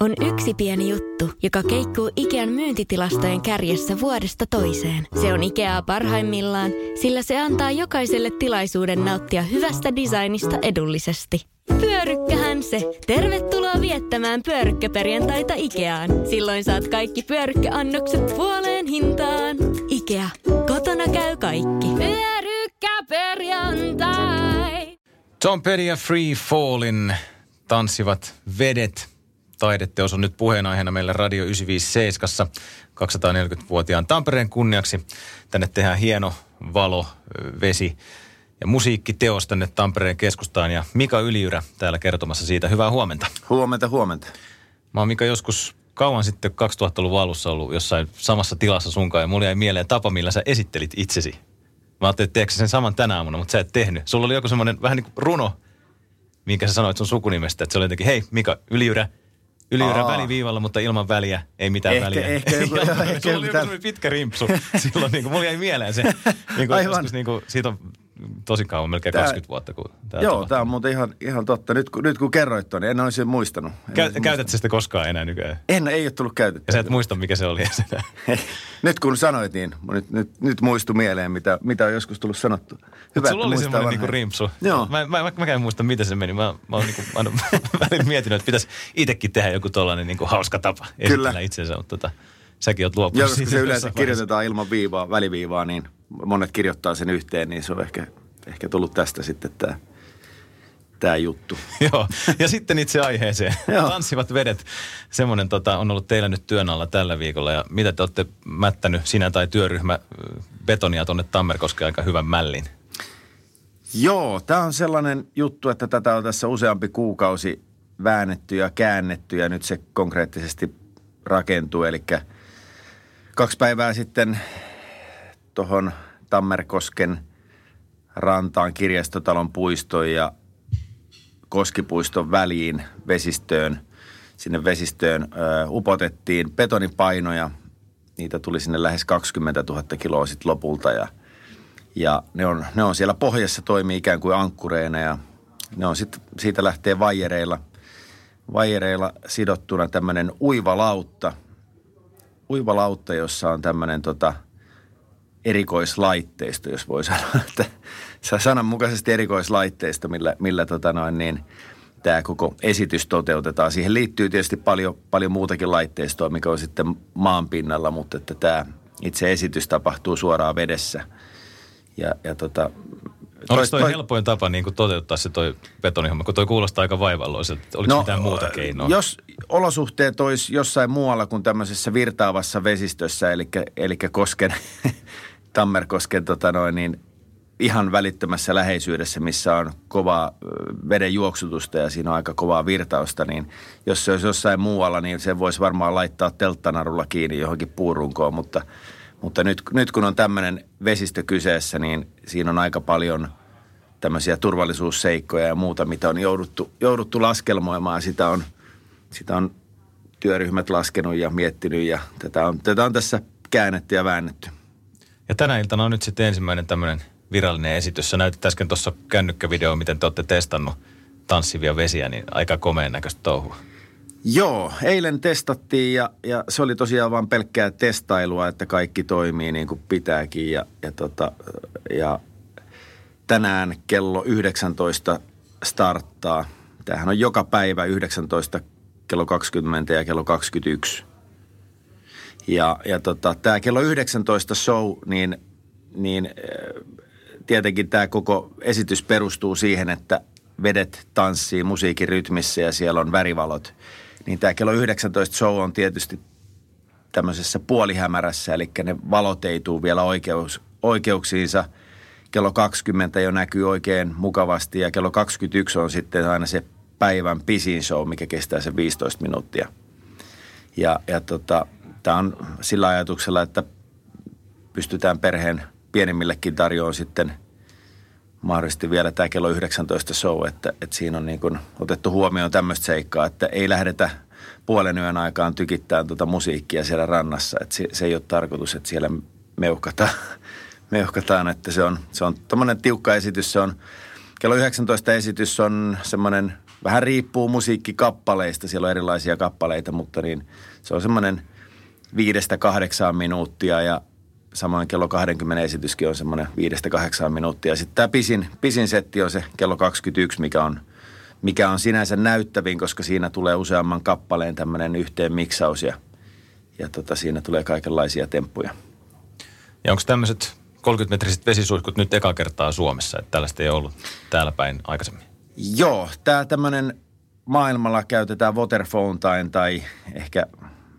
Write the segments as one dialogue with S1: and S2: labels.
S1: on yksi pieni juttu, joka keikkuu Ikean myyntitilastojen kärjessä vuodesta toiseen. Se on Ikeaa parhaimmillaan, sillä se antaa jokaiselle tilaisuuden nauttia hyvästä designista edullisesti. Pyörykkähän se! Tervetuloa viettämään pyörykkäperjantaita Ikeaan. Silloin saat kaikki pyörykkäannokset puoleen hintaan. Ikea. Kotona käy kaikki. Pyörykkäperjantai!
S2: Tom Petty ja Free Fallin tanssivat vedet. Taideteos on nyt puheenaiheena meillä Radio 957 240-vuotiaan Tampereen kunniaksi. Tänne tehdään hieno valo, vesi ja musiikkiteos tänne Tampereen keskustaan. Ja Mika Yliyrä täällä kertomassa siitä. Hyvää huomenta.
S3: Huomenta, huomenta.
S2: Mä oon Mika joskus kauan sitten 2000-luvun alussa ollut jossain samassa tilassa sunkaan ja mulla jäi mieleen tapa, millä sä esittelit itsesi. Mä ajattelin, että teekö sen saman tänä aamuna, mutta sä et tehnyt. Sulla oli joku semmoinen vähän niin kuin runo, minkä sä sanoit sun sukunimestä, että se oli jotenkin, hei Mika Yliyrä, Yliyrä
S3: Aa.
S2: väliviivalla, mutta ilman väliä, ei mitään
S3: Ehkä-
S2: väliä.
S3: ehkä joku- joo,
S2: sulla
S3: ehkä
S2: oli
S3: joku
S2: pitkä rimpsu. Silloin niin kuin, mulla jäi mieleen se. Niin kuin,
S3: Aivan.
S2: joskus, niin kuin, siitä on tosi kauan, melkein
S3: Tää-
S2: 20 vuotta. Kun tää
S3: Joo, tämä on muuten ihan, ihan totta. Nyt kun, nyt kun kerroit ton, niin en olisi muistanut. En
S2: Käy,
S3: olisi
S2: käytät sä sitä koskaan enää nykyään?
S3: En, ei ole tullut
S2: Ja
S3: käytettyä.
S2: sä et muista, mikä se oli. Sitä.
S3: nyt kun sanoit niin, nyt, nyt, nyt muistu mieleen, mitä, mitä on joskus tullut sanottu. Hyvä,
S2: Sulla oli semmoinen niinku rimpsu.
S3: Joo.
S2: Mä, mä, mä, mä en muista, miten se meni. Mä, mä oon niinku, aina välillä miettinyt, että pitäisi itsekin tehdä joku tollainen niinku hauska tapa esitellä
S3: Kyllä.
S2: itsensä, mutta tota, säkin oot luopunut siitä
S3: se yleensä kirjoitetaan ilman viivaa, väliviivaa, niin monet kirjoittaa sen yhteen, niin se on ehkä, ehkä tullut tästä sitten tämä tää juttu.
S2: Joo, ja sitten itse aiheeseen. Tanssivat vedet. Semmoinen tota, on ollut teillä nyt työn alla tällä viikolla. Ja mitä te olette mättänyt, sinä tai työryhmä, betonia tuonne Tammerkoskeen aika hyvän mällin?
S3: Joo, tämä on sellainen juttu, että tätä on tässä useampi kuukausi väännetty ja käännetty ja nyt se konkreettisesti rakentuu. Eli kaksi päivää sitten tuohon Tammerkosken rantaan kirjastotalon puiston ja Koskipuiston väliin vesistöön, sinne vesistöön ö, upotettiin betonipainoja. Niitä tuli sinne lähes 20 000 kiloa sitten lopulta ja – ja ne on, ne on siellä pohjassa toimii ikään kuin ankkureina ja ne on sitten, siitä lähtee vaijereilla, vaijereilla sidottuna tämmöinen uivalautta. Uivalautta, jossa on tämmöinen tota, erikoislaitteisto, jos voi sanoa, että sananmukaisesti erikoislaitteisto, millä, millä tota noin niin, tämä koko esitys toteutetaan. Siihen liittyy tietysti paljon, paljon muutakin laitteistoa, mikä on sitten maan pinnalla, mutta että tämä itse esitys tapahtuu suoraan vedessä. Ja, ja tota,
S2: Oliko toi, helpoin tapa niin kuin toteuttaa se toi betonihomma, kun toi kuulostaa aika vaivalloiselta. Oliko no, mitään muuta keinoa?
S3: Jos olosuhteet olisi jossain muualla kuin tämmöisessä virtaavassa vesistössä, eli, eli Kosken, Tammerkosken tota noin, niin ihan välittömässä läheisyydessä, missä on kovaa veden juoksutusta ja siinä on aika kovaa virtausta, niin jos se olisi jossain muualla, niin se voisi varmaan laittaa telttanarulla kiinni johonkin puurunkoon, mutta, mutta nyt, nyt kun on tämmöinen vesistö kyseessä, niin siinä on aika paljon tämmöisiä turvallisuusseikkoja ja muuta, mitä on jouduttu, jouduttu laskelmoimaan. Sitä on, sitä on työryhmät laskenut ja miettinyt ja tätä on, tätä on tässä käännetty ja väännetty.
S2: Ja tänä iltana on nyt sitten ensimmäinen tämmöinen virallinen esitys. Sä näytit äsken tuossa kännykkävideo, miten te olette testannut tanssivia vesiä, niin aika komeen näköistä touhua.
S3: Joo, eilen testattiin ja, ja se oli tosiaan vain pelkkää testailua, että kaikki toimii niin kuin pitääkin. Ja, ja, tota, ja tänään kello 19 starttaa. Tämähän on joka päivä 19 kello 20 ja kello 21. Ja, ja tota, tämä kello 19 show, niin, niin äh, tietenkin tämä koko esitys perustuu siihen, että vedet tanssii musiikin rytmissä ja siellä on värivalot. Niin tämä kello 19 show on tietysti tämmöisessä puolihämärässä, eli ne valot ei tule vielä oikeus, oikeuksiinsa. Kello 20 jo näkyy oikein mukavasti ja kello 21 on sitten aina se päivän pisin show, mikä kestää sen 15 minuuttia. Ja, ja tota, tämä on sillä ajatuksella, että pystytään perheen pienimmillekin tarjoamaan sitten mahdollisesti vielä tämä kello 19 show, että, että siinä on niin kuin otettu huomioon tämmöistä seikkaa, että ei lähdetä puolen yön aikaan tykittämään tuota musiikkia siellä rannassa. Että se, se ei ole tarkoitus, että siellä meuhkataan, meuhkataan että se on, se on tommonen tiukka esitys. Se on, kello 19 esitys on semmoinen vähän riippuu musiikkikappaleista, siellä on erilaisia kappaleita, mutta niin se on semmoinen viidestä kahdeksaan minuuttia ja samoin kello 20 esityskin on semmoinen viidestä kahdeksaan minuuttia. Sitten tämä pisin, pisin setti on se kello 21, mikä on, mikä on sinänsä näyttävin, koska siinä tulee useamman kappaleen tämmöinen yhteen miksaus ja, ja tota, siinä tulee kaikenlaisia temppuja.
S2: Ja onko tämmöiset 30-metriset vesisuihkut nyt eka kertaa Suomessa, että tällaista ei ollut täällä päin aikaisemmin?
S3: Joo, tämä tämmöinen maailmalla käytetään water fountain tai ehkä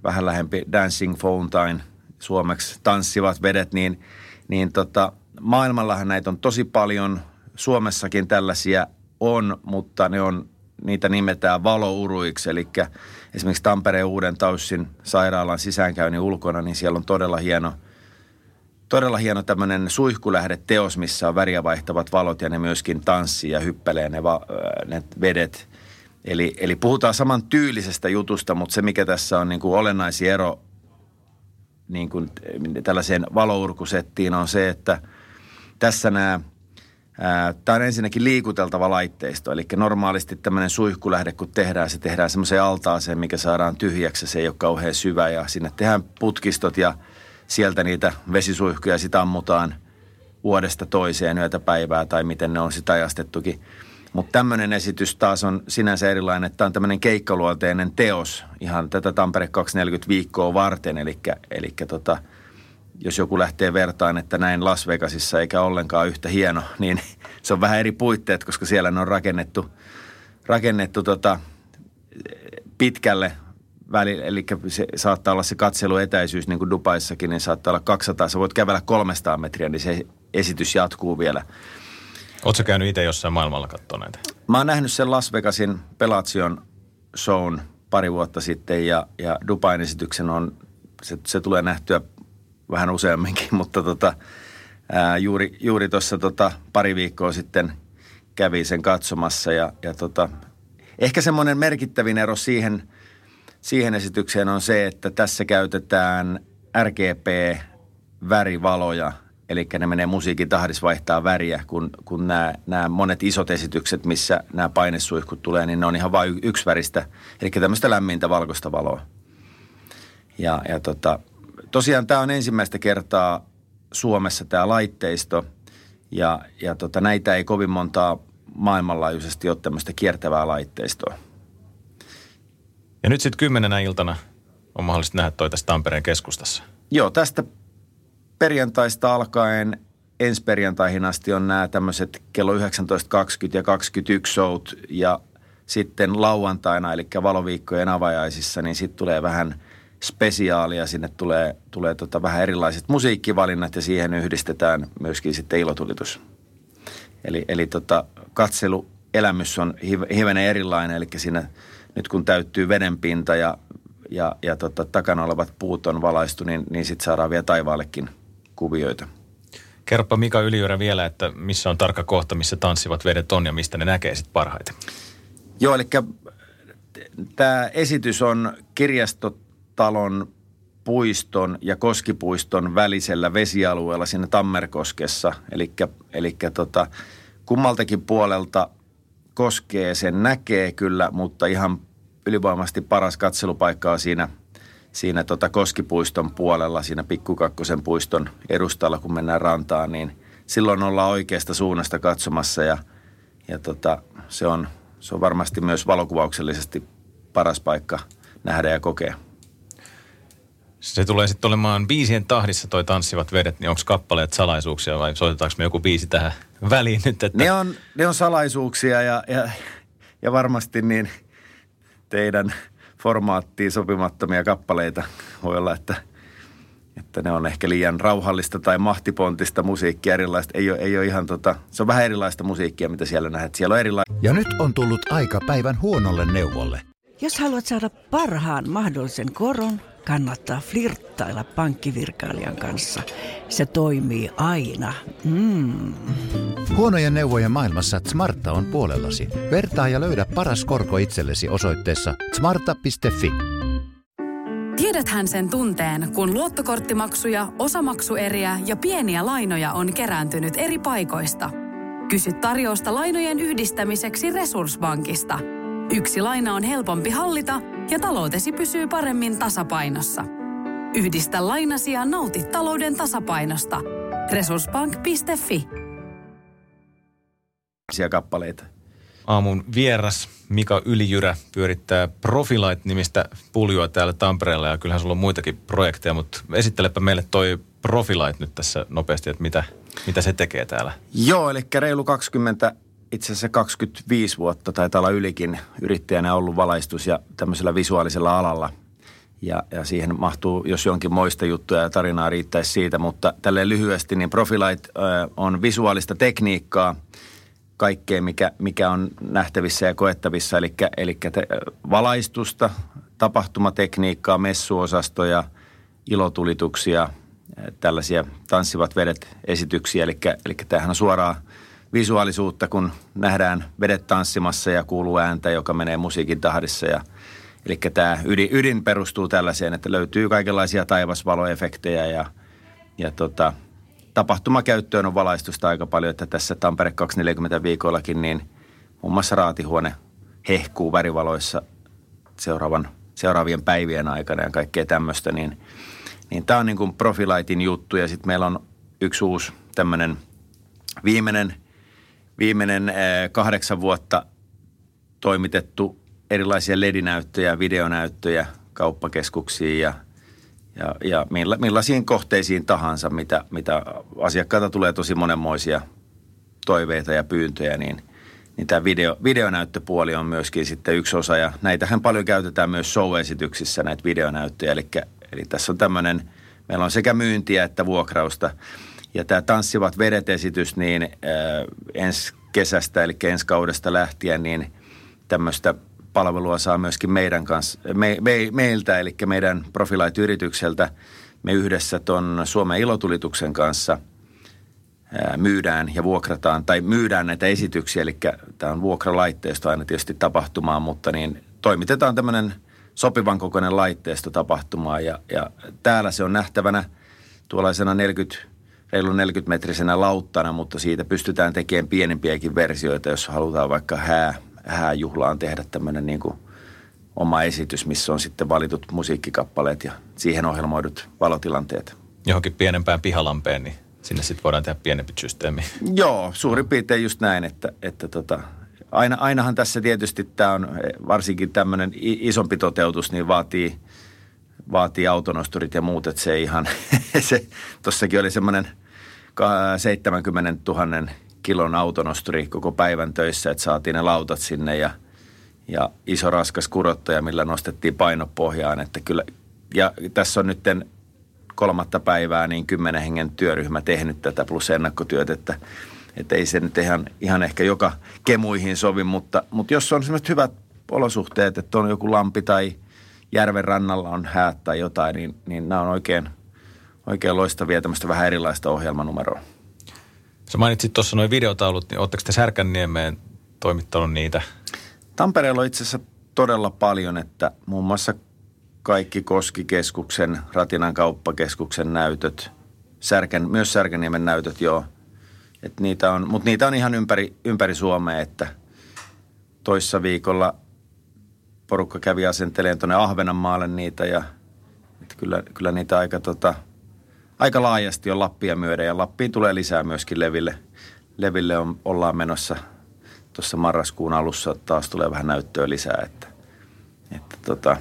S3: vähän lähempi dancing fountain, suomeksi tanssivat vedet, niin, niin tota, maailmallahan näitä on tosi paljon. Suomessakin tällaisia on, mutta ne on, niitä nimetään valouruiksi, eli esimerkiksi Tampereen Uuden Taussin sairaalan sisäänkäynnin ulkona, niin siellä on todella hieno – todella hieno tämmöinen suihkulähdeteos, missä on väriä vaihtavat valot ja ne myöskin tanssii ja hyppelee ne, va, ne vedet. Eli, eli puhutaan saman tyylisestä jutusta, mutta se mikä tässä on niin kuin olennaisi ero niin kuin tällaiseen valourkusettiin on se, että tässä nämä Tämä on ensinnäkin liikuteltava laitteisto, eli normaalisti tämmöinen suihkulähde, kun tehdään, se tehdään semmoiseen altaaseen, mikä saadaan tyhjäksi, se ei ole kauhean syvä ja sinne tehdään putkistot ja sieltä niitä vesisuihkuja sitä ammutaan vuodesta toiseen yötä päivää tai miten ne on sitä ajastettukin. Mutta tämmöinen esitys taas on sinänsä erilainen, että tämä on tämmöinen keikkaluonteinen teos ihan tätä Tampere 240 viikkoa varten. Eli, tota, jos joku lähtee vertaan, että näin Las Vegasissa eikä ollenkaan yhtä hieno, niin se on vähän eri puitteet, koska siellä ne on rakennettu, rakennettu tota, pitkälle väli, eli se saattaa olla se katseluetäisyys niin kuin Dubaissakin, niin saattaa olla 200, sä voit kävellä 300 metriä, niin se esitys jatkuu vielä.
S2: Oletko käynyt itse jossain maailmalla katsoa näitä?
S3: Mä oon nähnyt sen Las Vegasin Pelazion shown pari vuotta sitten ja, ja Dubain esityksen on, se, se tulee nähtyä vähän useamminkin, mutta tota, ää, juuri, juuri tuossa tota, pari viikkoa sitten kävi sen katsomassa ja, ja tota, ehkä semmoinen merkittävin ero siihen – siihen esitykseen on se, että tässä käytetään RGB-värivaloja, eli ne menee musiikin tahdissa vaihtaa väriä, kun, kun nämä, nämä monet isot esitykset, missä nämä painesuihkut tulee, niin ne on ihan vain yksi väristä, eli tämmöistä lämmintä valkoista valoa. Ja, ja tota, tosiaan tämä on ensimmäistä kertaa Suomessa tämä laitteisto, ja, ja tota, näitä ei kovin montaa maailmanlaajuisesti ole tämmöistä kiertävää laitteistoa.
S2: Ja nyt sitten kymmenenä iltana on mahdollista nähdä toi tässä Tampereen keskustassa.
S3: Joo, tästä perjantaista alkaen ensi perjantaihin asti on nämä tämmöiset kello 19.20 ja 21 showt ja sitten lauantaina, eli valoviikkojen avajaisissa, niin sitten tulee vähän spesiaalia. Sinne tulee, tulee tota vähän erilaiset musiikkivalinnat ja siihen yhdistetään myöskin sitten ilotulitus. Eli, eli tota, katseluelämys on hivenen erilainen, eli siinä – nyt kun täyttyy vedenpinta ja, ja, ja tota, takana olevat puut on valaistu, niin, niin sitten saadaan vielä taivaallekin kuvioita.
S2: Kerropa Mika Ylijuora vielä, että missä on tarkka kohta, missä tanssivat vedet on ja mistä ne näkee sitten parhaiten.
S3: Joo, eli tämä esitys on kirjastotalon puiston ja koskipuiston välisellä vesialueella siinä Tammerkoskessa. Eli tota, kummaltakin puolelta koskee, sen näkee kyllä, mutta ihan ylivoimasti paras katselupaikka on siinä, siinä tota Koskipuiston puolella, siinä Pikkukakkosen puiston edustalla, kun mennään rantaan, niin silloin ollaan oikeasta suunnasta katsomassa ja, ja tota, se, on, se on varmasti myös valokuvauksellisesti paras paikka nähdä ja kokea.
S2: Se tulee sitten olemaan biisien tahdissa toi Tanssivat vedet, niin onko kappaleet salaisuuksia vai soitetaanko me joku biisi tähän väliin nyt? Että...
S3: Ne, on, ne on salaisuuksia ja, ja, ja varmasti niin teidän formaattiin sopimattomia kappaleita. Voi olla, että, että ne on ehkä liian rauhallista tai mahtipontista musiikkia erilaista. Ei ole, ei ole ihan tota, se on vähän erilaista musiikkia, mitä siellä näet. Siellä on erilaista.
S4: Ja nyt on tullut aika päivän huonolle neuvolle.
S5: Jos haluat saada parhaan mahdollisen koron, kannattaa flirttailla pankkivirkailijan kanssa. Se toimii aina. Mm.
S4: Huonojen neuvojen maailmassa Smarta on puolellasi. Vertaa ja löydä paras korko itsellesi osoitteessa smarta.fi.
S6: Tiedäthän sen tunteen, kun luottokorttimaksuja, osamaksueriä ja pieniä lainoja on kerääntynyt eri paikoista. Kysy tarjousta lainojen yhdistämiseksi Resurssbankista – Yksi laina on helpompi hallita ja taloutesi pysyy paremmin tasapainossa. Yhdistä lainasi ja nauti talouden tasapainosta. Resurssbank.fi
S3: kappaleita.
S2: Aamun vieras Mika Ylijyrä pyörittää Profilight-nimistä puljua täällä Tampereella ja kyllähän sulla on muitakin projekteja, mutta esittelepä meille toi Profilight nyt tässä nopeasti, että mitä, mitä se tekee täällä.
S3: Joo, eli reilu 20, itse asiassa 25 vuotta taitaa olla ylikin yrittäjänä ollut valaistus ja tämmöisellä visuaalisella alalla. Ja, ja siihen mahtuu, jos jonkin moista juttuja ja tarinaa riittäisi siitä, mutta tälle lyhyesti, niin Profilight on visuaalista tekniikkaa – kaikkea, mikä, mikä on nähtävissä ja koettavissa, eli, eli te, valaistusta, tapahtumatekniikkaa, messuosastoja, ilotulituksia, tällaisia tanssivat vedet esityksiä, eli, eli tämähän on suoraa visuaalisuutta, kun nähdään vedet tanssimassa ja kuuluu ääntä, joka menee musiikin tahdissa. Ja Eli tämä ydin, ydin perustuu tällaiseen, että löytyy kaikenlaisia taivasvaloefektejä ja, ja tota, tapahtumakäyttöön on valaistusta aika paljon, että tässä Tampere 240 viikollakin niin muun muassa raatihuone hehkuu värivaloissa seuraavan, seuraavien päivien aikana ja kaikkea tämmöistä, niin, niin tämä on niin kuin Profilightin juttu. Ja sitten meillä on yksi uusi tämmöinen viimeinen, viimeinen äh, kahdeksan vuotta toimitettu erilaisia ledinäyttöjä, videonäyttöjä kauppakeskuksiin ja ja, ja milla, millaisiin kohteisiin tahansa, mitä, mitä asiakkailta tulee tosi monenmoisia toiveita ja pyyntöjä, niin, niin tämä video, videonäyttöpuoli on myöskin sitten yksi osa. Ja näitähän paljon käytetään myös show-esityksissä, näitä videonäyttöjä. Eli, eli tässä on tämmöinen, meillä on sekä myyntiä että vuokrausta. Ja tämä Tanssivat vedet-esitys, niin äh, ensi kesästä, eli ensi kaudesta lähtien, niin tämmöistä palvelua saa myöskin meidän kanssa, me, me, meiltä, eli meidän Profilight-yritykseltä. Me yhdessä tuon Suomen ilotulituksen kanssa myydään ja vuokrataan, tai myydään näitä esityksiä, eli tämä on vuokralaitteisto aina tietysti tapahtumaan, mutta niin toimitetaan tämmöinen sopivan kokoinen laitteisto tapahtumaan, ja, ja täällä se on nähtävänä tuollaisena 40, reilun 40-metrisenä lauttana, mutta siitä pystytään tekemään pienempiäkin versioita, jos halutaan vaikka hää, hääjuhlaan tehdä tämmöinen niin kuin oma esitys, missä on sitten valitut musiikkikappaleet ja siihen ohjelmoidut valotilanteet.
S2: Johonkin pienempään pihalampeen, niin sinne sitten voidaan tehdä pienempi systeemi.
S3: Joo, suurin piirtein just näin, että, että tota, aina, ainahan tässä tietysti tämä on, varsinkin tämmöinen isompi toteutus, niin vaatii, vaatii autonosturit ja muut, että se ihan, se, tossakin oli semmoinen 70 000 kilon autonosturi koko päivän töissä, että saatiin ne lautat sinne ja, ja iso raskas kurottaja, millä nostettiin paino pohjaan. Että kyllä, ja tässä on nyt kolmatta päivää niin kymmenen hengen työryhmä tehnyt tätä plus ennakkotyöt, että, että ei se nyt ihan, ihan ehkä joka kemuihin sovi, mutta, mutta jos on sellaiset hyvät olosuhteet, että on joku lampi tai järven rannalla on häät tai jotain, niin, niin nämä on oikein, oikein loistavia tämmöistä vähän erilaista ohjelmanumeroa.
S2: Sä mainitsit tuossa noin videotaulut, niin oletteko te Särkänniemeen toimittanut niitä?
S3: Tampereella on itse asiassa todella paljon, että muun muassa kaikki Koskikeskuksen, Ratinan kauppakeskuksen näytöt, Särkän, myös Särkänniemen näytöt, joo. Et niitä on, mutta niitä on ihan ympäri, ympäri Suomea, että toissa viikolla porukka kävi asenteleen tuonne Ahvenanmaalle niitä ja kyllä, kyllä niitä aika tota, aika laajasti on Lappia myöden ja Lappiin tulee lisää myöskin Leville. Leville on, ollaan menossa tuossa marraskuun alussa taas tulee vähän näyttöä lisää, että, että tota,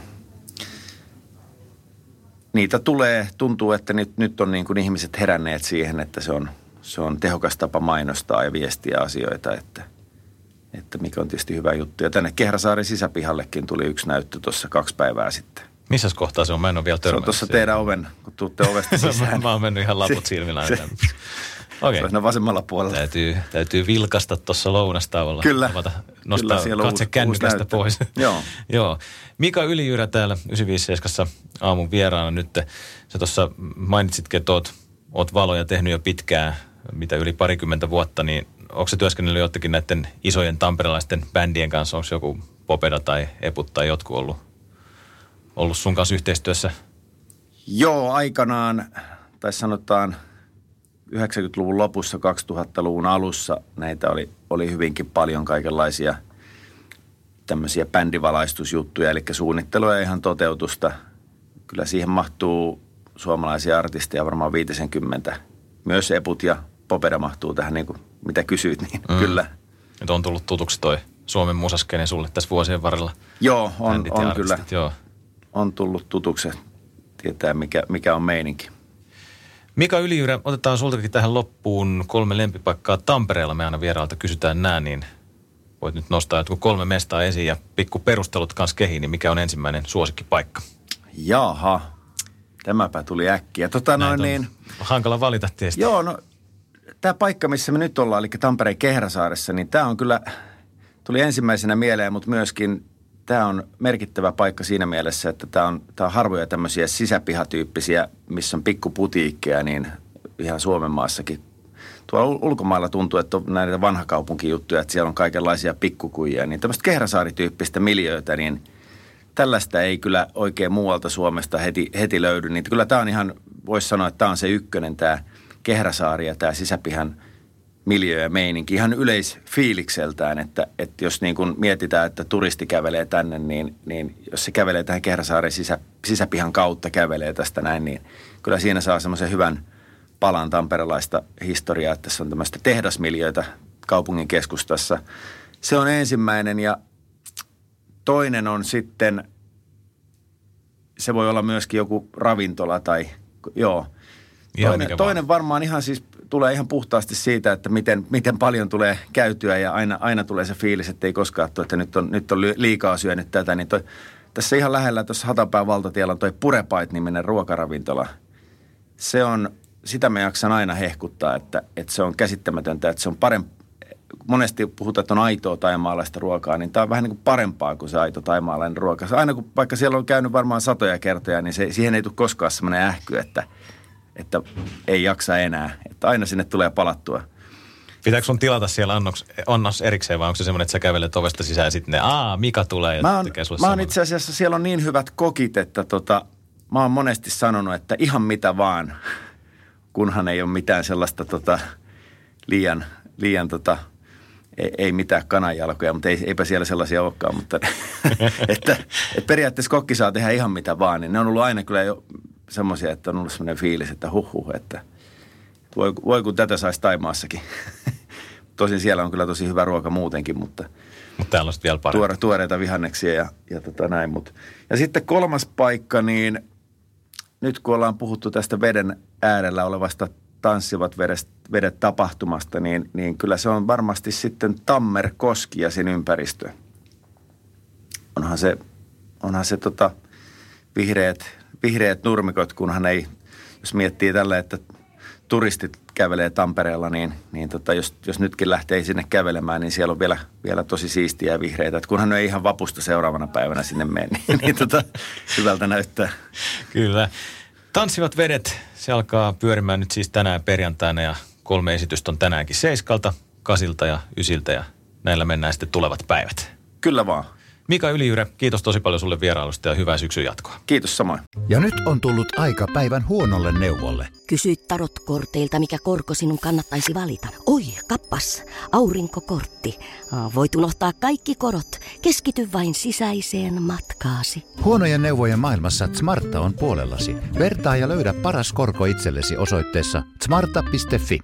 S3: niitä tulee, tuntuu, että nyt, nyt on niin kuin ihmiset heränneet siihen, että se on, se on tehokas tapa mainostaa ja viestiä asioita, että, että mikä on tietysti hyvä juttu. Ja tänne Kehrasaaren sisäpihallekin tuli yksi näyttö tuossa kaksi päivää sitten.
S2: Missä kohtaa se on? Mä en ole vielä törmännyt.
S3: Se on tuossa teidän oven, kun tuutte ovesta sisään.
S2: mä oon mennyt ihan laput silmillä. Se,
S3: Okay. Se on vasemmalla puolella.
S2: Täytyy, täytyy vilkasta tuossa lounastauolla.
S3: Kyllä.
S2: Avata, nostaa Kyllä, katse kännykästä pois.
S3: Joo.
S2: Joo. Mika Ylijyrä täällä 957 aamun vieraana nyt. Sä tuossa mainitsitkin, että oot, oot valoja tehnyt jo pitkään, mitä yli parikymmentä vuotta, niin onko se työskennellyt jotenkin näiden isojen tamperelaisten bändien kanssa? Onko joku Popeda tai Eput tai jotkut ollut ollut sun kanssa yhteistyössä?
S3: Joo, aikanaan, tai sanotaan 90-luvun lopussa, 2000-luvun alussa näitä oli, oli hyvinkin paljon kaikenlaisia tämmöisiä bändivalaistusjuttuja, eli suunnittelua ja ihan toteutusta. Kyllä siihen mahtuu suomalaisia artisteja varmaan 50. Myös Eput ja Popeda mahtuu tähän, niin kuin mitä kysyit, niin mm. kyllä.
S2: Nyt on tullut tutuksi toi Suomen musaskene sulle tässä vuosien varrella.
S3: Joo, on, on kyllä. Joo. On tullut tutuksi, tietää mikä, mikä on meininki.
S2: Mika Ylijyrä, otetaan sultakin tähän loppuun kolme lempipaikkaa Tampereella. Me aina vieraalta kysytään nää, niin voit nyt nostaa jotkut kolme mestaa esiin ja pikku perustelut kanssa kehiin, niin mikä on ensimmäinen suosikkipaikka?
S3: Jaha, tämäpä tuli äkkiä. Tota noin niin...
S2: Hankala valita tietysti.
S3: Joo, no tämä paikka, missä me nyt ollaan, eli Tampereen Kehräsaaressa, niin tämä on kyllä, tuli ensimmäisenä mieleen, mutta myöskin tämä on merkittävä paikka siinä mielessä, että tämä on, tämä on harvoja tämmöisiä sisäpihatyyppisiä, missä on pikkuputiikkeja, niin ihan Suomen maassakin. Tuolla ulkomailla tuntuu, että on näitä vanhakaupunkijuttuja, että siellä on kaikenlaisia pikkukujia, niin tämmöistä kehräsaarityyppistä miljöitä, niin tällaista ei kyllä oikein muualta Suomesta heti, heti löydy. Niin kyllä tämä on ihan, voisi sanoa, että tämä on se ykkönen, tämä Kehräsaari ja tämä sisäpihan – miljö ja meininki ihan yleisfiilikseltään, että, että jos niin kuin mietitään, että turisti kävelee tänne, niin, niin jos se kävelee tähän Kehräsaaren sisä, sisäpihan kautta, kävelee tästä näin, niin kyllä siinä saa semmoisen hyvän palan tamperelaista historiaa, että tässä on tämmöistä tehdasmiljöitä kaupungin keskustassa. Se on ensimmäinen ja toinen on sitten, se voi olla myöskin joku ravintola tai joo. Toinen, toinen varmaan ihan siis tulee ihan puhtaasti siitä, että miten, miten paljon tulee käytyä ja aina, aina tulee se fiilis, että ei koskaan tule, että nyt on, nyt on liikaa syönyt tätä. Niin toi, tässä ihan lähellä tuossa Hatapään valtatiellä on toi Purepait-niminen ruokaravintola. Se on, sitä me jaksan aina hehkuttaa, että, että se on käsittämätöntä, että se on parempi. Monesti puhutaan, että on aitoa taimaalaista ruokaa, niin tämä on vähän niin kuin parempaa kuin se aito taimaalainen ruoka. Aina kun vaikka siellä on käynyt varmaan satoja kertoja, niin se, siihen ei tule koskaan semmoinen ähky, että – että ei jaksa enää. Että aina sinne tulee palattua.
S2: Pitääkö sun tilata siellä annos, annos erikseen vai onko se semmoinen, että sä kävelet ovesta sisään ja sitten ne, aa, Mika tulee ja
S3: mä oon,
S2: tekee sulle
S3: Mä oon itse asiassa, siellä on niin hyvät kokit, että tota, mä oon monesti sanonut, että ihan mitä vaan, kunhan ei ole mitään sellaista tota, liian, liian tota, ei, ei mitään kananjalkoja, mutta ei, eipä siellä sellaisia olekaan, mutta että, että periaatteessa kokki saa tehdä ihan mitä vaan, niin ne on ollut aina kyllä jo semmoisia, että on ollut semmoinen fiilis, että huh, että voi, voi kun tätä saisi Taimaassakin. Tosin siellä on kyllä tosi hyvä ruoka muutenkin, mutta...
S2: Mutta täällä on vielä parempi.
S3: Tuore, tuoreita vihanneksia ja, ja tota näin. Mut. Ja sitten kolmas paikka, niin nyt kun ollaan puhuttu tästä veden äärellä olevasta tanssivat vedet, vedet tapahtumasta, niin, niin kyllä se on varmasti sitten Tammerkoski ja sen ympäristö. Onhan se, onhan se tota, vihreät vihreät nurmikot, kunhan ei, jos miettii tällä, että turistit kävelee Tampereella, niin, niin tota, jos, jos nytkin lähtee sinne kävelemään, niin siellä on vielä, vielä tosi siistiä ja vihreitä. Et kunhan ne ei ihan vapusta seuraavana päivänä sinne mene, niin, niin tota, hyvältä näyttää.
S2: Kyllä. Tanssivat vedet, se alkaa pyörimään nyt siis tänään perjantaina ja kolme esitystä on tänäänkin seiskalta, kasilta ja ysiltä ja näillä mennään sitten tulevat päivät.
S3: Kyllä vaan.
S2: Mika Ylijyrä, kiitos tosi paljon sulle vierailusta ja hyvää syksyn jatkoa.
S3: Kiitos samoin.
S4: Ja nyt on tullut aika päivän huonolle neuvolle.
S7: Kysy tarotkorteilta, mikä korko sinun kannattaisi valita. Oi, kappas, aurinkokortti. Voit unohtaa kaikki korot. Keskity vain sisäiseen matkaasi.
S4: Huonojen neuvojen maailmassa Smarta on puolellasi. Vertaa ja löydä paras korko itsellesi osoitteessa smarta.fi.